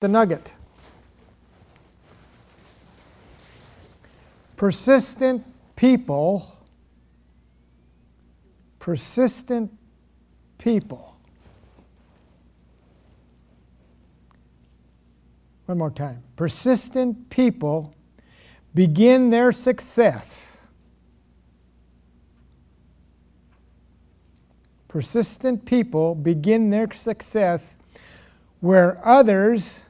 the nugget. Persistent people, persistent people. One more time. Persistent people begin their success. Persistent people begin their success where others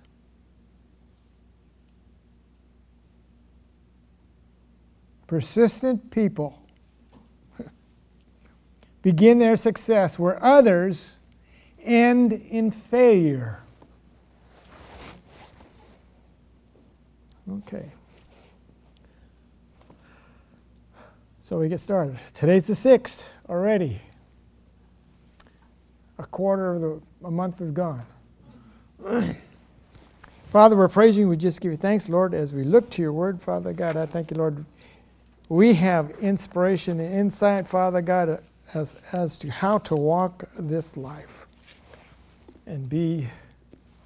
persistent people begin their success where others end in failure. Okay. So we get started. Today's the 6th already. A quarter of the a month is gone. Father, we're praising you. We just give you thanks, Lord, as we look to your word, Father God. I thank you, Lord. We have inspiration and insight, Father God, as, as to how to walk this life and be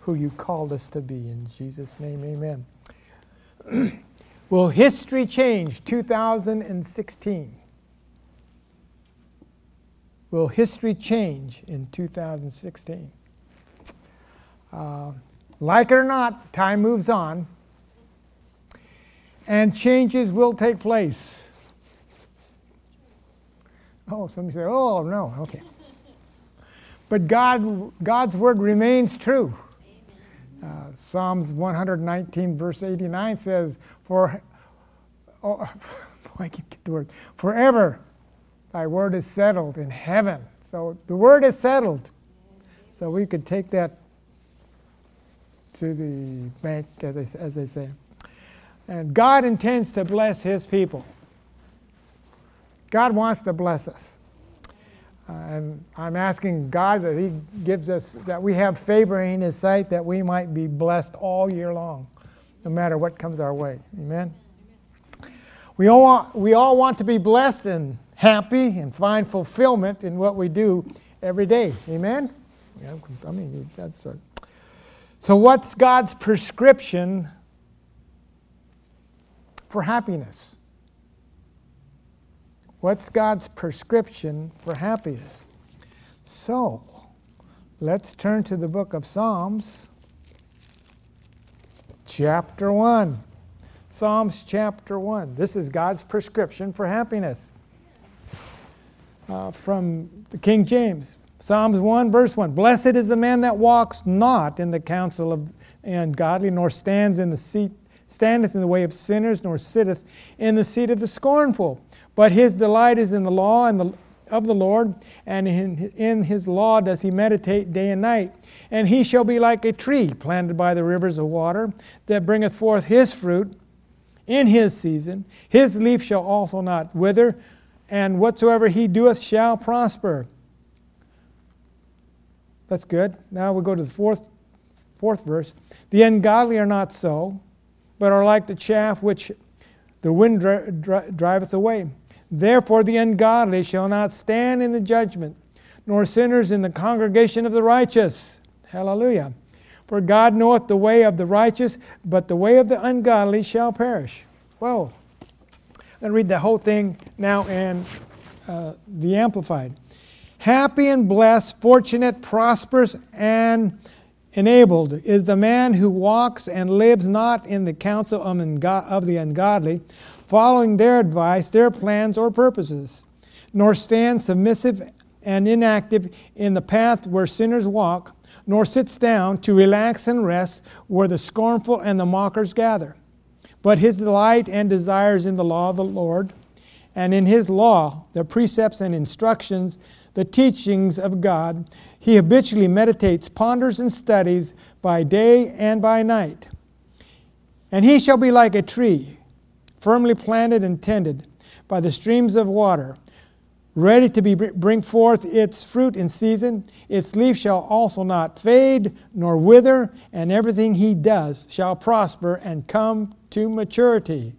who you called us to be. In Jesus' name, amen. Will history change 2016? Will history change in 2016? Uh, like it or not, time moves on, and changes will take place. Oh, somebody say, oh, no, okay. But God, God's word remains true. Uh, Psalms 119, verse 89 says, For, oh, boy, I can't get the word, forever thy word is settled in heaven. So the word is settled. So we could take that to the bank, as they, as they say. And God intends to bless his people. God wants to bless us. Uh, and I'm asking God that He gives us, that we have favor in His sight, that we might be blessed all year long, no matter what comes our way. Amen? We all, want, we all want to be blessed and happy and find fulfillment in what we do every day. Amen? Yeah, I mean, that's right. So, what's God's prescription for happiness? What's God's prescription for happiness? So, let's turn to the book of Psalms, chapter 1. Psalms chapter 1. This is God's prescription for happiness. Uh, from the King James. Psalms 1, verse 1 Blessed is the man that walks not in the counsel of ungodly, nor stands in the seat, standeth in the way of sinners, nor sitteth in the seat of the scornful. But his delight is in the law and the, of the Lord, and in, in his law does he meditate day and night. And he shall be like a tree planted by the rivers of water, that bringeth forth his fruit in his season. His leaf shall also not wither, and whatsoever he doeth shall prosper. That's good. Now we go to the fourth, fourth verse. The ungodly are not so, but are like the chaff which the wind dri- dri- driveth away. Therefore, the ungodly shall not stand in the judgment, nor sinners in the congregation of the righteous. Hallelujah. For God knoweth the way of the righteous, but the way of the ungodly shall perish. Well, me read the whole thing now and uh, the Amplified. Happy and blessed, fortunate, prosperous, and enabled is the man who walks and lives not in the counsel of the ungodly, following their advice, their plans, or purposes, nor stand submissive and inactive in the path where sinners walk, nor sits down to relax and rest where the scornful and the mockers gather. But his delight and desires in the law of the Lord, and in his law, the precepts and instructions, the teachings of God, he habitually meditates, ponders, and studies by day and by night. And he shall be like a tree firmly planted and tended by the streams of water, ready to be, bring forth its fruit in season. Its leaf shall also not fade nor wither, and everything he does shall prosper and come to maturity.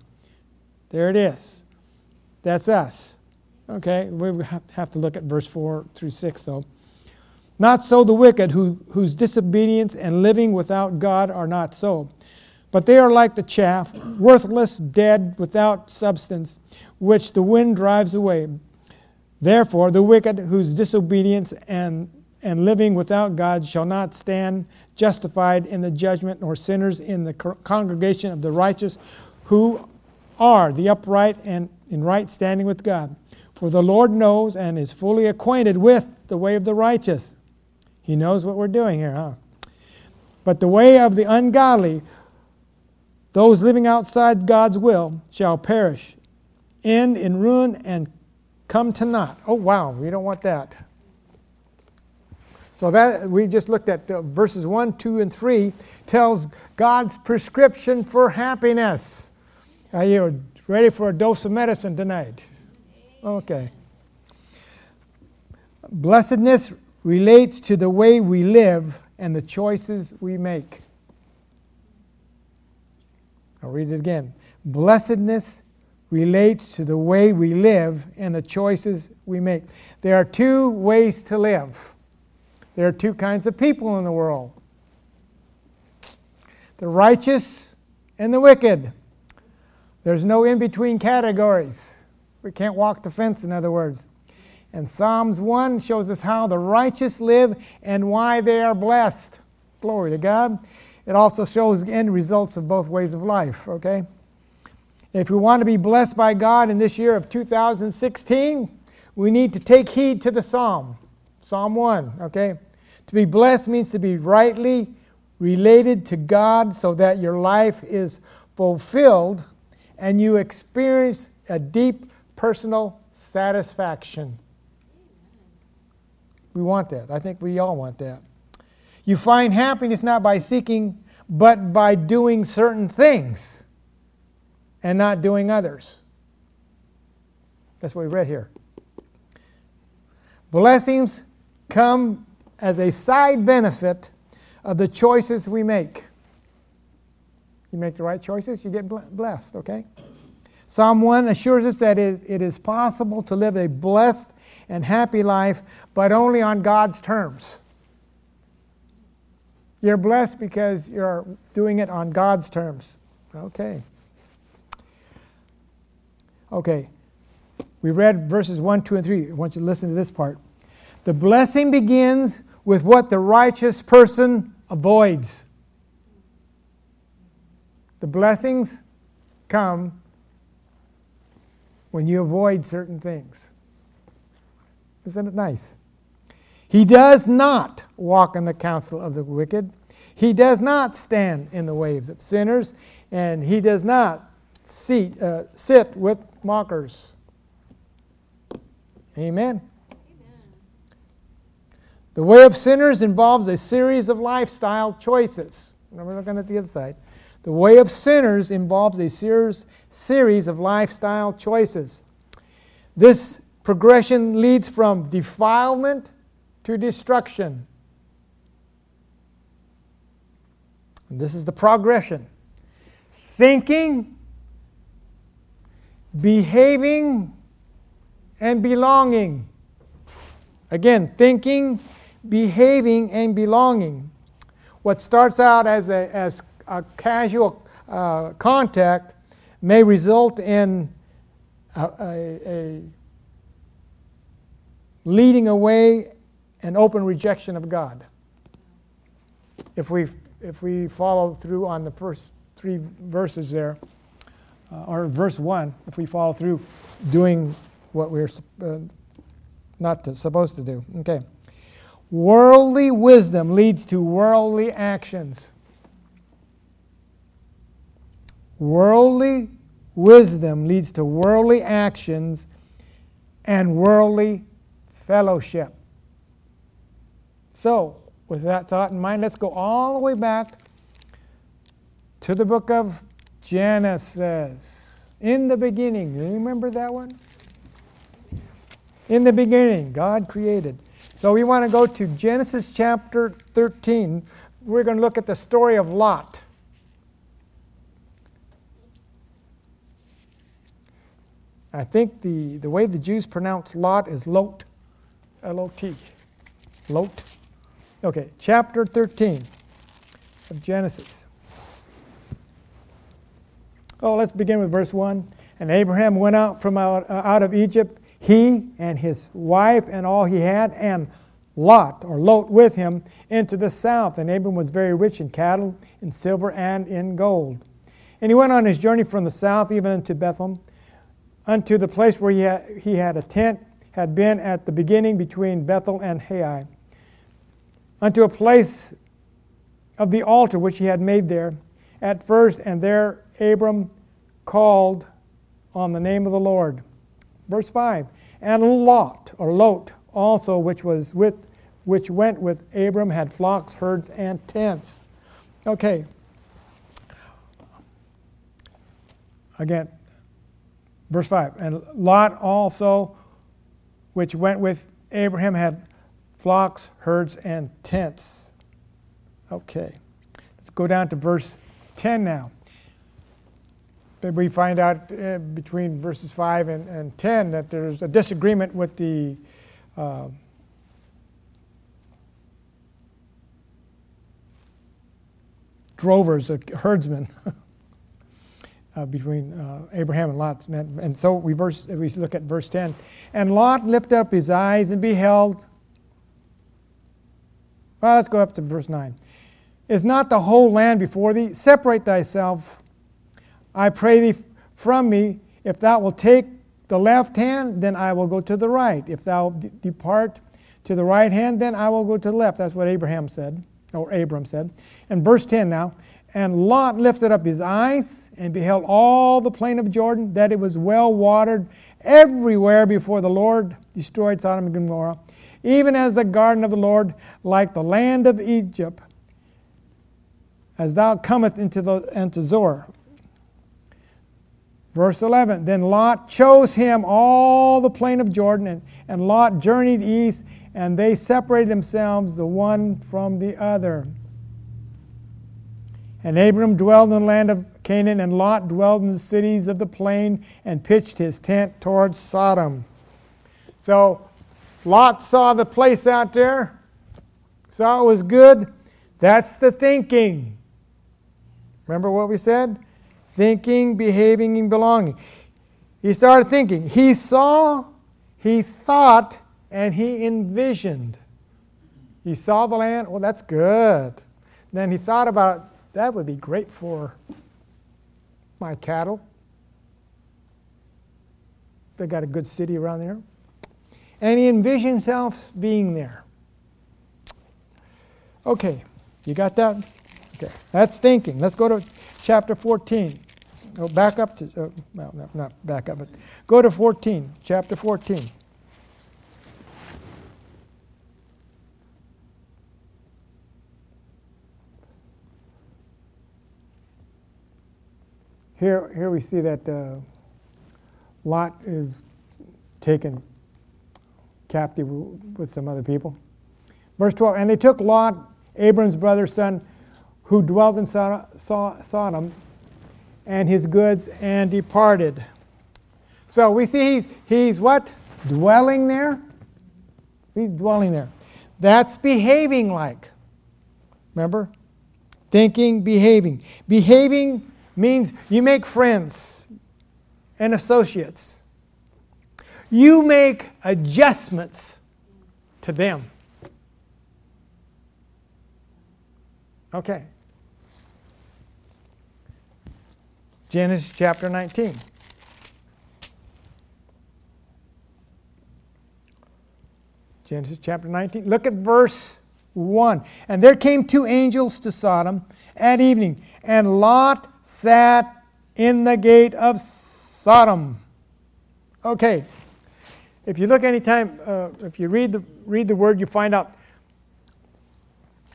There it is. That's us. Okay, we have to look at verse 4 through 6 though. Not so the wicked, who, whose disobedience and living without God are not so. But they are like the chaff, worthless, dead, without substance, which the wind drives away. Therefore, the wicked, whose disobedience and, and living without God shall not stand justified in the judgment, nor sinners in the congregation of the righteous, who are the upright and in right standing with God. For the Lord knows and is fully acquainted with the way of the righteous. He knows what we're doing here, huh? But the way of the ungodly, those living outside God's will, shall perish, end in ruin, and come to naught. Oh, wow, we don't want that. So that we just looked at uh, verses 1, 2, and 3 tells God's prescription for happiness. Are you ready for a dose of medicine tonight? Okay. Blessedness relates to the way we live and the choices we make. I'll read it again. Blessedness relates to the way we live and the choices we make. There are two ways to live. There are two kinds of people in the world the righteous and the wicked. There's no in between categories. We can't walk the fence, in other words. And Psalms 1 shows us how the righteous live and why they are blessed. Glory to God. It also shows end results of both ways of life, okay? If we want to be blessed by God in this year of 2016, we need to take heed to the psalm, Psalm 1, okay? To be blessed means to be rightly related to God so that your life is fulfilled and you experience a deep personal satisfaction. We want that. I think we all want that. You find happiness not by seeking, but by doing certain things and not doing others. That's what we read here. Blessings come as a side benefit of the choices we make. You make the right choices, you get blessed, okay? Psalm 1 assures us that it is possible to live a blessed and happy life, but only on God's terms. You're blessed because you're doing it on God's terms. Okay. Okay. We read verses 1, 2, and 3. I want you to listen to this part. The blessing begins with what the righteous person avoids. The blessings come when you avoid certain things. Isn't it nice? He does not walk in the counsel of the wicked. He does not stand in the ways of sinners, and he does not seat, uh, sit with mockers. Amen. The way of sinners involves a series of lifestyle choices. We're looking at the other side. The way of sinners involves a series, series of lifestyle choices. This progression leads from defilement to destruction. And this is the progression thinking, behaving, and belonging. Again, thinking, behaving, and belonging. What starts out as a, as a casual uh, contact may result in a, a, a leading away an open rejection of God. If we, if we follow through on the first three verses there, uh, or verse 1, if we follow through doing what we're uh, not to, supposed to do. Okay. Worldly wisdom leads to worldly actions. Worldly wisdom leads to worldly actions and worldly fellowship. So, with that thought in mind, let's go all the way back to the book of Genesis. In the beginning, you remember that one? In the beginning, God created. So we want to go to Genesis chapter 13. We're going to look at the story of Lot. I think the, the way the Jews pronounce Lot is Lot, L O T. Lot. Okay, chapter 13 of Genesis. Oh, let's begin with verse 1. And Abraham went out from out, uh, out of Egypt, he and his wife and all he had, and Lot, or Lot, with him into the south. And Abram was very rich in cattle, in silver, and in gold. And he went on his journey from the south, even unto Bethlehem, unto the place where he had, he had a tent, had been at the beginning between Bethel and Hai, unto a place of the altar which he had made there at first, and there Abram called on the name of the Lord. Verse 5 And Lot, or Lot, also, which was with which went with Abram, had flocks, herds, and tents. Okay. Again, verse 5. And Lot also, which went with Abraham, had flocks, herds, and tents. Okay. Let's go down to verse 10 now we find out uh, between verses 5 and, and 10 that there's a disagreement with the uh, drovers, the herdsmen, uh, between uh, Abraham and Lot's men. And so we, verse, we look at verse 10. And Lot lifted up his eyes and beheld. Well, let's go up to verse 9. Is not the whole land before thee? Separate thyself I pray thee from me, if thou wilt take the left hand, then I will go to the right. If thou d- depart to the right hand, then I will go to the left. That's what Abraham said, or Abram said. And verse 10 now. And Lot lifted up his eyes and beheld all the plain of Jordan, that it was well watered everywhere before the Lord destroyed Sodom and Gomorrah, even as the garden of the Lord, like the land of Egypt, as thou comest into, the, into. Verse 11 Then Lot chose him all the plain of Jordan, and, and Lot journeyed east, and they separated themselves the one from the other. And Abram dwelled in the land of Canaan, and Lot dwelled in the cities of the plain and pitched his tent towards Sodom. So Lot saw the place out there, saw it was good. That's the thinking. Remember what we said? thinking, behaving, and belonging. He started thinking. He saw, he thought, and he envisioned. He saw the land, well, that's good. Then he thought about, that would be great for my cattle. They got a good city around there. And he envisioned himself being there. Okay, you got that? Okay, that's thinking. Let's go to chapter 14. Oh, back up to, uh, well, no, not back up, but go to 14, chapter 14. Here, here we see that uh, Lot is taken captive with some other people. Verse 12, and they took Lot, Abram's brother's son, who dwelt in Sodom, and his goods and departed. So we see he's, he's what? Dwelling there? He's dwelling there. That's behaving like. Remember? Thinking, behaving. Behaving means you make friends and associates. You make adjustments to them. Okay. Genesis chapter 19. Genesis chapter 19. Look at verse 1. And there came two angels to Sodom at evening, and Lot sat in the gate of Sodom. Okay. If you look anytime, uh, if you read the, read the word, you find out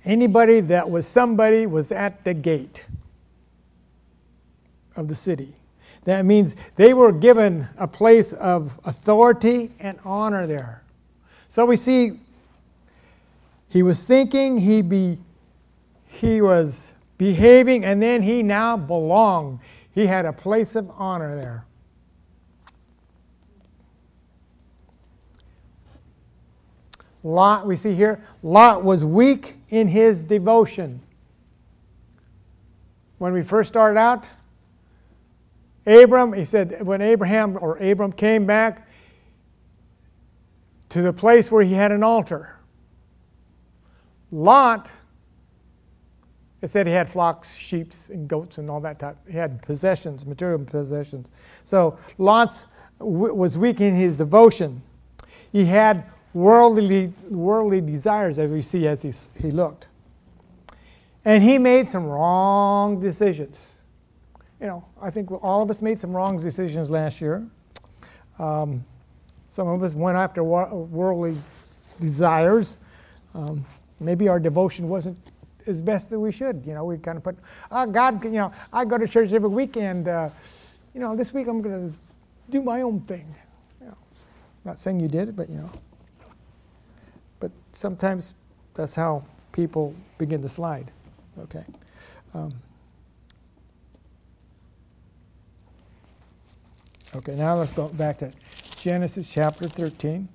anybody that was somebody was at the gate of the city. That means they were given a place of authority and honor there. So we see he was thinking, he, be, he was behaving, and then he now belonged. He had a place of honor there. Lot, we see here, Lot was weak in his devotion. When we first started out, Abram, he said, when Abraham or Abram came back to the place where he had an altar, Lot, it said he had flocks, sheep, and goats, and all that type. He had possessions, material possessions. So Lot was weak in his devotion. He had worldly, worldly desires, as we see as he, he looked. And he made some wrong decisions. You know, I think all of us made some wrong decisions last year. Um, some of us went after worldly desires. Um, maybe our devotion wasn't as best that we should. You know, we kind of put, oh, God, you know, I go to church every weekend. Uh, you know, this week I'm going to do my own thing. You know, not saying you did but you know. But sometimes that's how people begin to slide. Okay. Um, okay, now let's go back to Genesis chapter 13.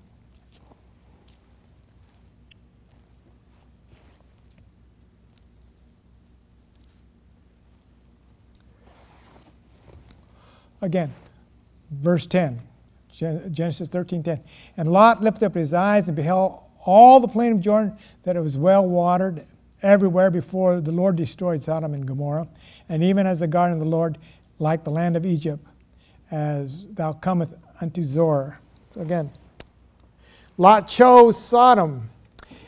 Again, verse 10, Genesis 13:10. And Lot lifted up his eyes and beheld all the plain of Jordan, that it was well watered everywhere before the Lord destroyed Sodom and Gomorrah, and even as the garden of the Lord, like the land of Egypt, as thou comest unto Zoar. So again, Lot chose Sodom.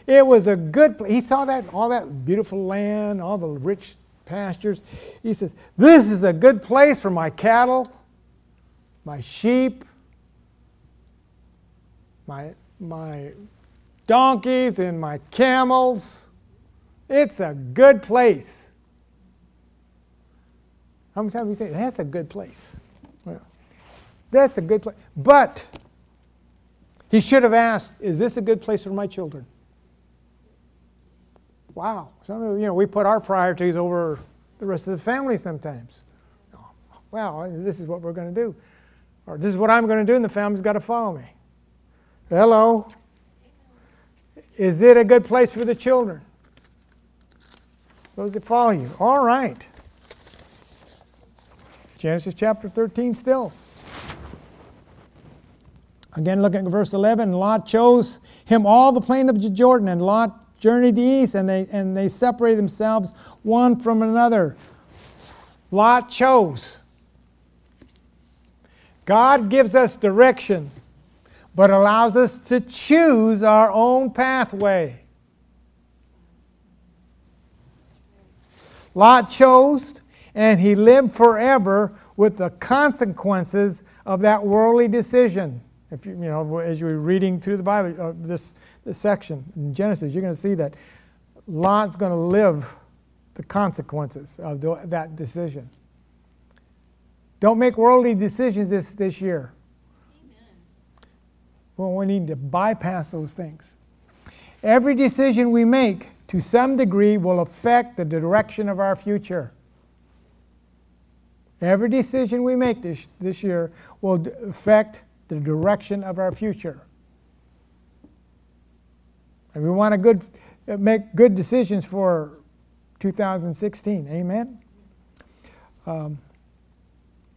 It was a good place. He saw that all that beautiful land, all the rich pastures. He says, This is a good place for my cattle, my sheep, my, my donkeys and my camels. It's a good place. How many times have you say that's a good place? Well, that's a good place. But he should have asked, "Is this a good place for my children?" Wow. Some of you know we put our priorities over the rest of the family sometimes. Well, this is what we're going to do, or this is what I'm going to do, and the family's got to follow me. Hello. Is it a good place for the children? Those that follow you. All right. Genesis chapter 13 still. Again, looking at verse 11, Lot chose him all the plain of Jordan, and Lot journeyed east, and they, and they separated themselves one from another. Lot chose. God gives us direction but allows us to choose our own pathway. Lot chose, and he lived forever with the consequences of that worldly decision. If you, you know, as you're reading through the Bible, uh, this, this section in Genesis, you're going to see that Lot's going to live the consequences of the, that decision. Don't make worldly decisions this, this year. Well, we need to bypass those things. Every decision we make to some degree will affect the direction of our future. Every decision we make this, this year will affect the direction of our future. And we want to good, make good decisions for 2016. Amen? Um,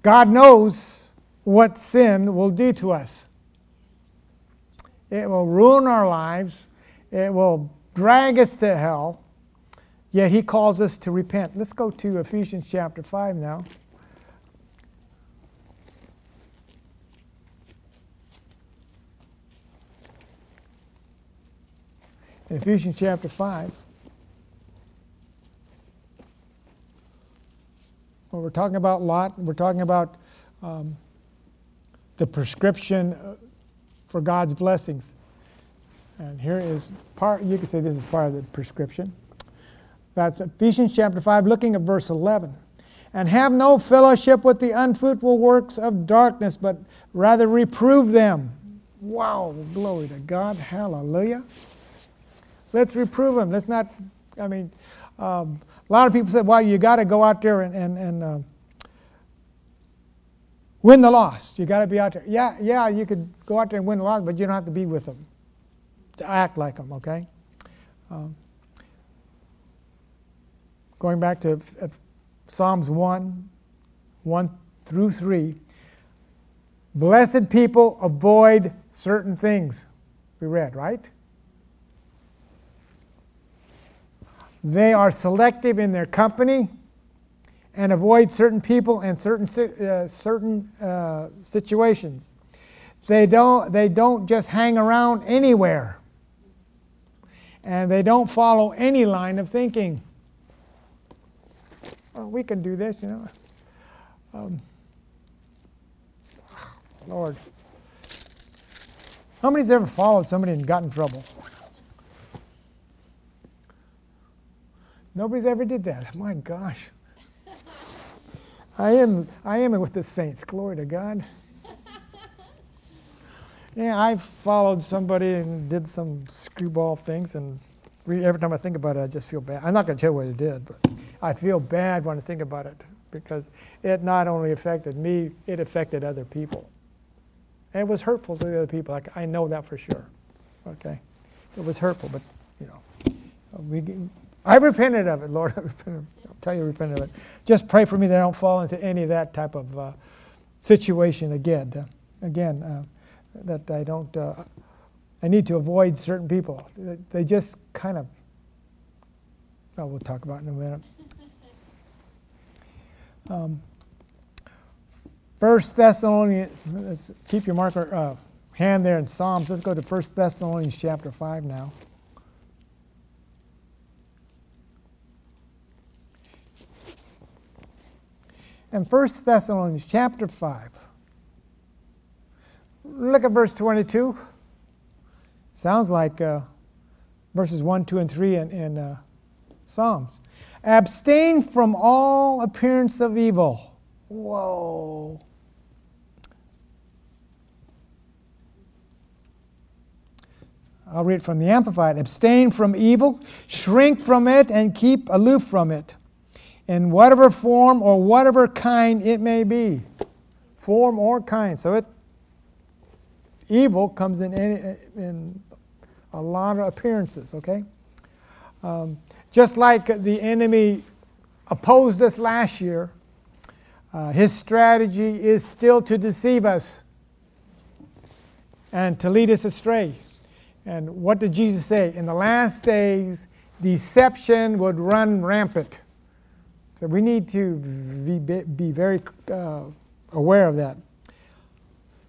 God knows what sin will do to us. It will ruin our lives. It will drag us to hell. Yet he calls us to repent. Let's go to Ephesians chapter 5 now. In Ephesians chapter 5, well, we're talking about Lot, we're talking about um, the prescription for God's blessings. And here is part, you could say this is part of the prescription. That's Ephesians chapter 5, looking at verse 11. And have no fellowship with the unfruitful works of darkness, but rather reprove them. Wow, glory to God. Hallelujah. Let's reprove them. Let's not, I mean, um, a lot of people said, well, you got to go out there and, and, and uh, Win the lost. You got to be out there. Yeah, yeah, you could go out there and win the lost, but you don't have to be with them. to act like them, okay? Um, going back to Psalms 1 1 through 3. Blessed people avoid certain things. We read, right? They are selective in their company and avoid certain people and certain, uh, certain uh, situations. They don't, they don't just hang around anywhere. And they don't follow any line of thinking. Well, we can do this, you know. Um, Lord. How many's ever followed somebody and got in trouble? Nobody's ever did that. My gosh. I am I am with the saints. Glory to God. Yeah, I followed somebody and did some screwball things, and every time I think about it, I just feel bad. I'm not going to tell you what I did, but I feel bad when I think about it because it not only affected me, it affected other people. And it was hurtful to the other people. Like, I know that for sure. Okay? So it was hurtful, but, you know, we, I repented of it, Lord. I repented, I'll tell you, I repented of it. Just pray for me that I don't fall into any of that type of uh, situation again. Uh, again, uh, that I don't, uh, I need to avoid certain people. They just kind of, well, we'll talk about it in a minute. Um, First Thessalonians, let's keep your marker uh, hand there in Psalms. Let's go to First Thessalonians chapter 5 now. And First Thessalonians chapter 5. Look at verse 22. Sounds like uh, verses 1, 2, and 3 in, in uh, Psalms. Abstain from all appearance of evil. Whoa. I'll read from the Amplified. Abstain from evil, shrink from it, and keep aloof from it, in whatever form or whatever kind it may be. Form or kind. So it evil comes in any, in a lot of appearances, okay? Um, just like the enemy opposed us last year, uh, his strategy is still to deceive us and to lead us astray. And what did Jesus say? In the last days, deception would run rampant. So we need to be, be very uh, aware of that.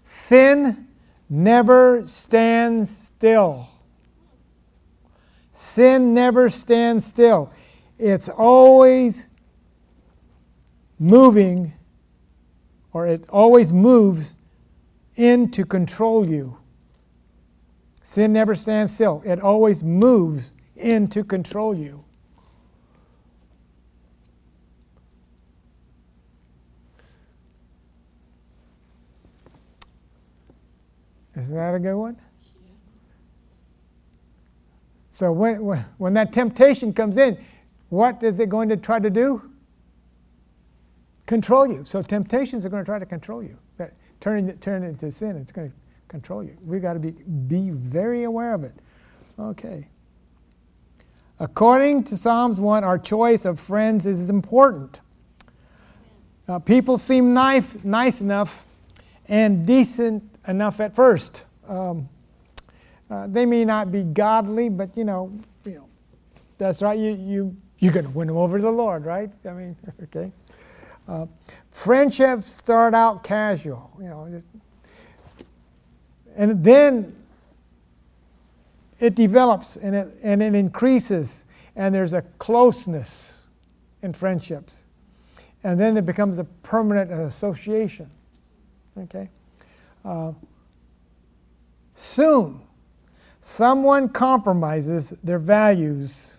Sin never stands still. Sin never stands still. It's always moving, or it always moves in to control you. Sin never stands still, it always moves in to control you. Isn't that a good one? So when, when, that temptation comes in, what is it going to try to do? Control you. So temptations are going to try to control you. Turn, turn it into sin, it's going to control you. We've got to be, be very aware of it. Okay. According to Psalms 1, our choice of friends is important. Uh, people seem nice, nice enough and decent enough at first. Um, uh, they may not be godly, but you know, you know, that's right. You you you're going to win them over to the Lord, right? I mean, okay. Uh, friendships start out casual, you know, just and then it develops and it, and it increases, and there's a closeness in friendships. And then it becomes a permanent association. Okay? Soon, someone compromises their values.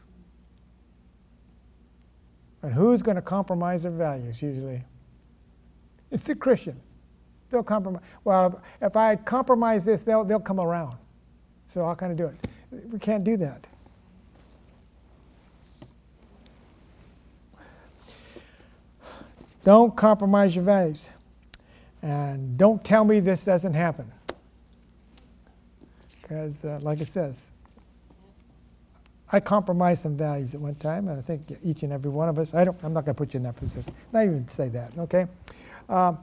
And who's going to compromise their values usually? It's the Christian. They'll compromise. Well, if I compromise this, they'll, they'll come around. So how can I do it? We can't do that. Don't compromise your values. And don't tell me this doesn't happen. Because, uh, like it says, I compromised some values at one time, and I think each and every one of us. I don't. I'm not going to put you in that position. Not even say that. Okay. Uh,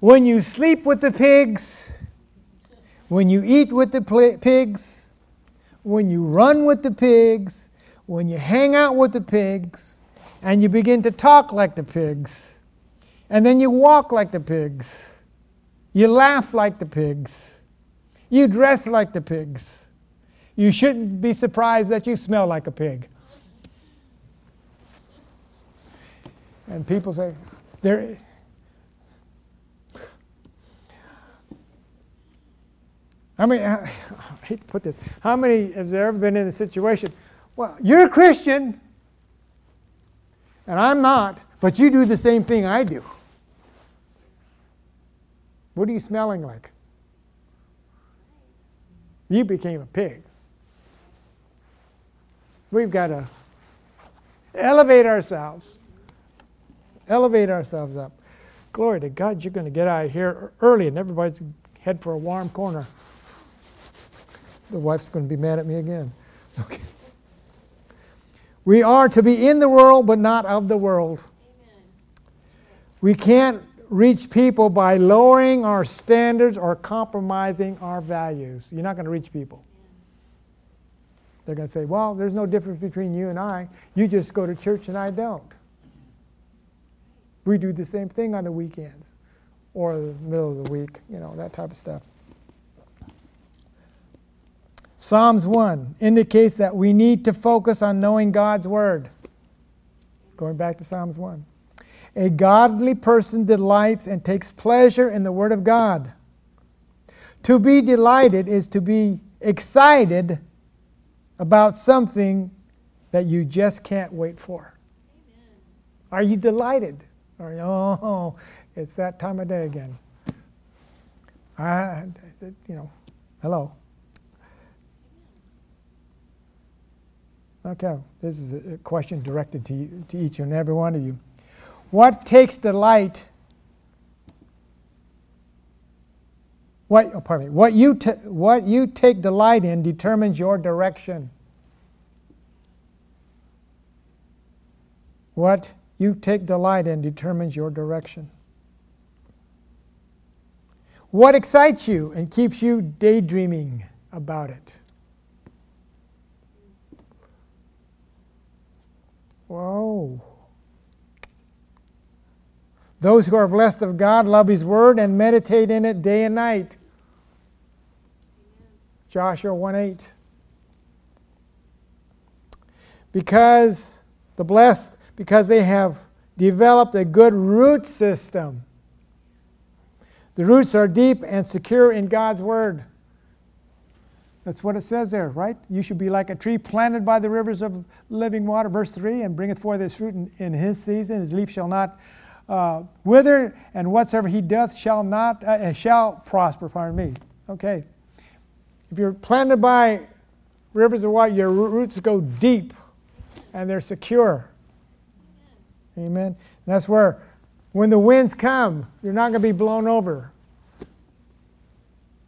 when you sleep with the pigs, when you eat with the pl- pigs, when you run with the pigs, when you hang out with the pigs, and you begin to talk like the pigs, and then you walk like the pigs, you laugh like the pigs, you dress like the pigs you shouldn't be surprised that you smell like a pig. And people say, there. How many, I hate to put this, how many have there ever been in a situation, well, you're a Christian, and I'm not, but you do the same thing I do. What are you smelling like? You became a pig. We've got to elevate ourselves. Elevate ourselves up. Glory to God, you're going to get out of here early and everybody's head for a warm corner. The wife's going to be mad at me again. Okay. We are to be in the world, but not of the world. Amen. We can't reach people by lowering our standards or compromising our values. You're not going to reach people. They're going to say, well, there's no difference between you and I. You just go to church and I don't. We do the same thing on the weekends or the middle of the week, you know, that type of stuff. Psalms 1 indicates that we need to focus on knowing God's Word. Going back to Psalms 1. A godly person delights and takes pleasure in the Word of God. To be delighted is to be excited about something that you just can't wait for? Amen. Are you delighted? Or, oh, it's that time of day again. I, you know, hello. Okay, this is a question directed to, you, to each and every one of you. What takes delight What, oh, pardon me, what you, t- what you take delight in determines your direction. What you take delight in determines your direction. What excites you and keeps you daydreaming about it? Whoa. Those who are blessed of God love His Word and meditate in it day and night. Joshua 1 8. Because the blessed, because they have developed a good root system. The roots are deep and secure in God's Word. That's what it says there, right? You should be like a tree planted by the rivers of living water, verse 3, and bringeth forth his fruit in, in his season. His leaf shall not uh, wither, and whatsoever he doth shall not uh, shall prosper. Pardon me. Okay. If you're planted by rivers of water, your roots go deep, and they're secure. Amen. And that's where, when the winds come, you're not going to be blown over.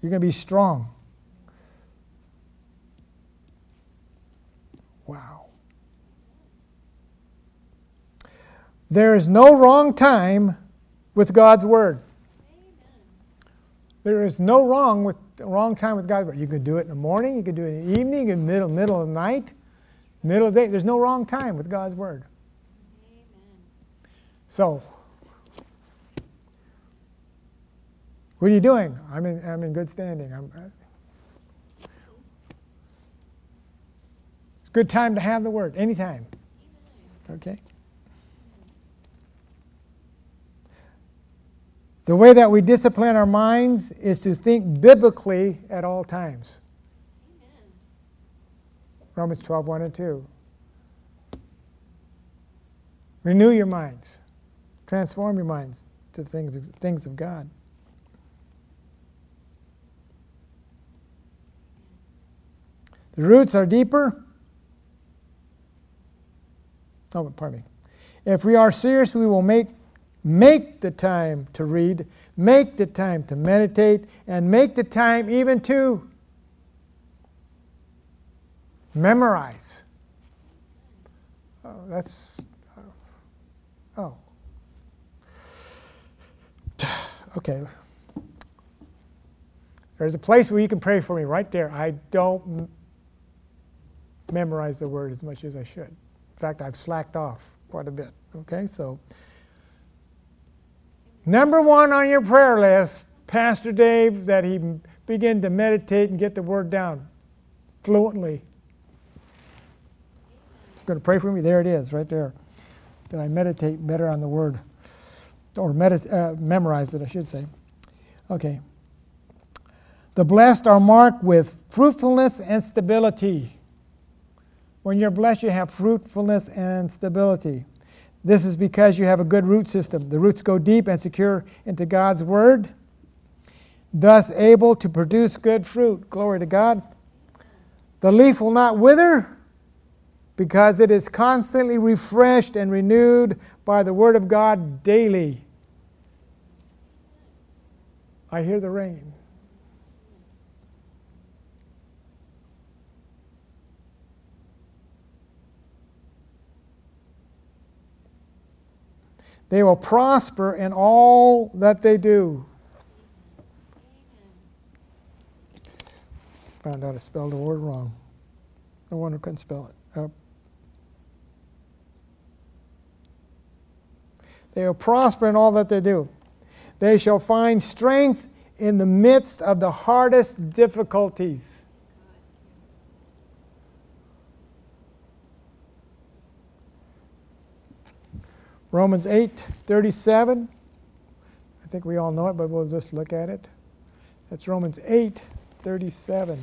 You're going to be strong. Wow. There is no wrong time with God's Word. There is no wrong with wrong time with God's Word. You could do it in the morning, you could do it in the evening, in the middle, middle of the night, middle of the day. There's no wrong time with God's Word. So, what are you doing? I'm in, I'm in good standing. I'm, uh, it's a good time to have the Word, anytime. Okay? The way that we discipline our minds is to think biblically at all times. Amen. Romans 12, 1 and 2. Renew your minds, transform your minds to things, things of God. The roots are deeper. Oh, pardon me. If we are serious, we will make Make the time to read, make the time to meditate, and make the time even to Memorize. Oh, that's. Oh. Okay. There's a place where you can pray for me right there. I don't m- memorize the word as much as I should. In fact, I've slacked off quite a bit. Okay, so number one on your prayer list, Pastor Dave, that he begin to meditate and get the word down fluently. Going to pray for me? There it is, right there. That I meditate better on the word, or medit- uh, memorize it, I should say. Okay. The blessed are marked with fruitfulness and stability. When you're blessed, you have fruitfulness and stability. This is because you have a good root system. The roots go deep and secure into God's Word, thus able to produce good fruit. Glory to God. The leaf will not wither because it is constantly refreshed and renewed by the Word of God daily. I hear the rain. They will prosper in all that they do. Found out I spelled the word wrong. No one who couldn't spell it. Uh, they will prosper in all that they do. They shall find strength in the midst of the hardest difficulties. Romans 8 37. I think we all know it, but we'll just look at it. That's Romans 8 37.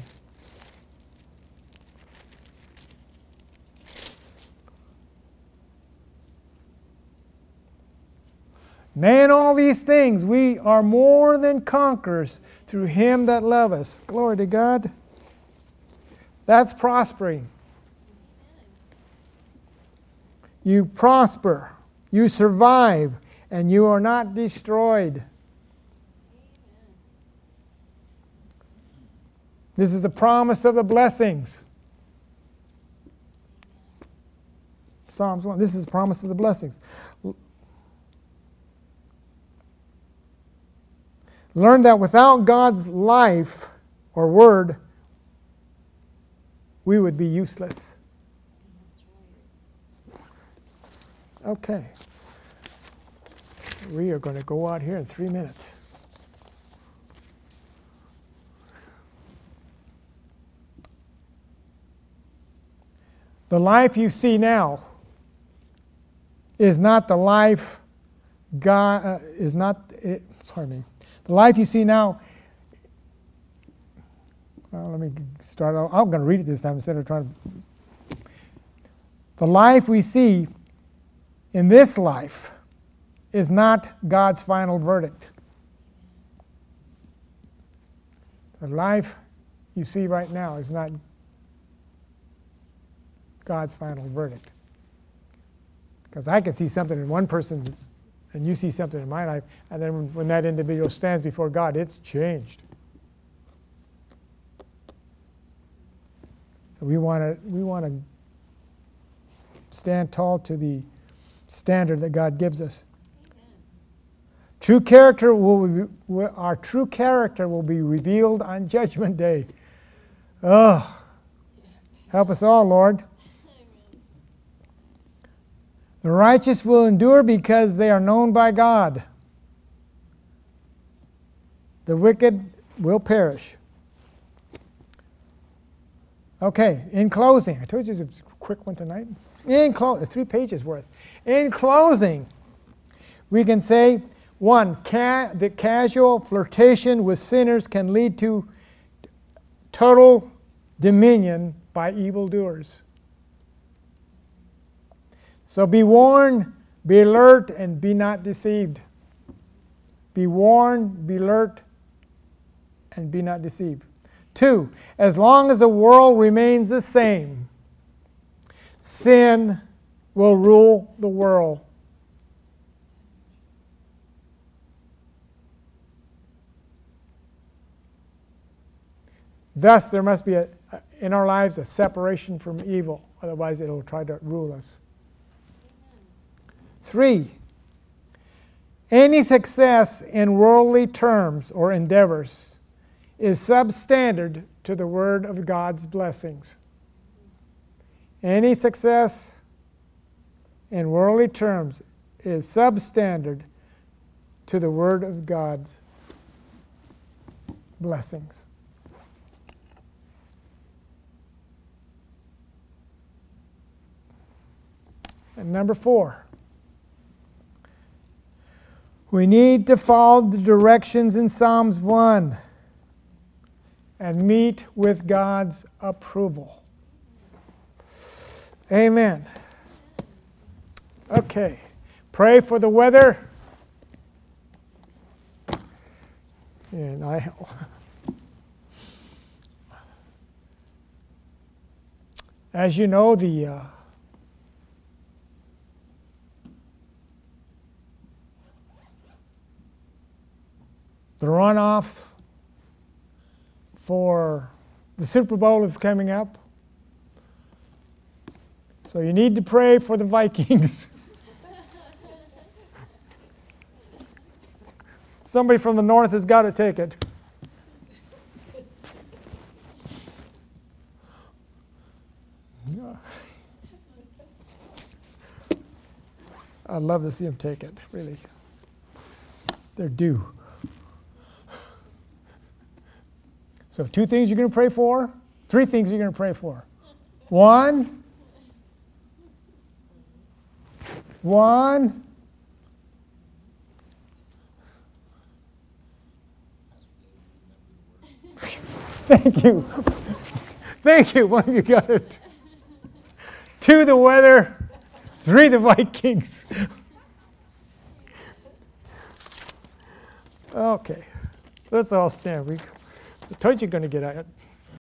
Man, all these things, we are more than conquerors through him that love us. Glory to God. That's prospering. You prosper, you survive, and you are not destroyed. This is a promise of the blessings. Psalms 1. This is a promise of the blessings. Learn that without God's life or word, we would be useless. Okay. We are going to go out here in three minutes. The life you see now is not the life God uh, is not. It, pardon me. The life you see now. Well, let me start. I'm going to read it this time instead of trying to. The life we see in this life is not God's final verdict. The life you see right now is not God's final verdict. Because I can see something in one person's, and you see something in my life, and then when that individual stands before God, it's changed. So we want to we want to stand tall to the standard that God gives us. True character will be, our true character will be revealed on Judgment Day. Oh, help us all, Lord. The righteous will endure because they are known by God. The wicked will perish. Okay, in closing, I told you it was a quick one tonight. In closing, three pages worth. In closing, we can say one, ca- that casual flirtation with sinners can lead to total dominion by evildoers. So be warned, be alert, and be not deceived. Be warned, be alert, and be not deceived. Two, as long as the world remains the same, sin will rule the world. Thus, there must be a, in our lives a separation from evil. Otherwise, it'll try to rule us. Three, any success in worldly terms or endeavors is substandard to the word of God's blessings. Any success in worldly terms is substandard to the word of God's blessings. And number four, we need to follow the directions in Psalms 1 and meet with God's approval. Amen. Okay. Pray for the weather. And I. As you know, the. Uh, the runoff for the Super Bowl is coming up. So you need to pray for the Vikings. Somebody from the north has got to take it. I'd love to see them take it, really. They're due. So, two things you're going to pray for, three things you're going to pray for. One, one, Thank you. Thank you. One of you got it. Two, the weather. Three, the Vikings. okay. Let's all stand. We, I told you you're going to get it.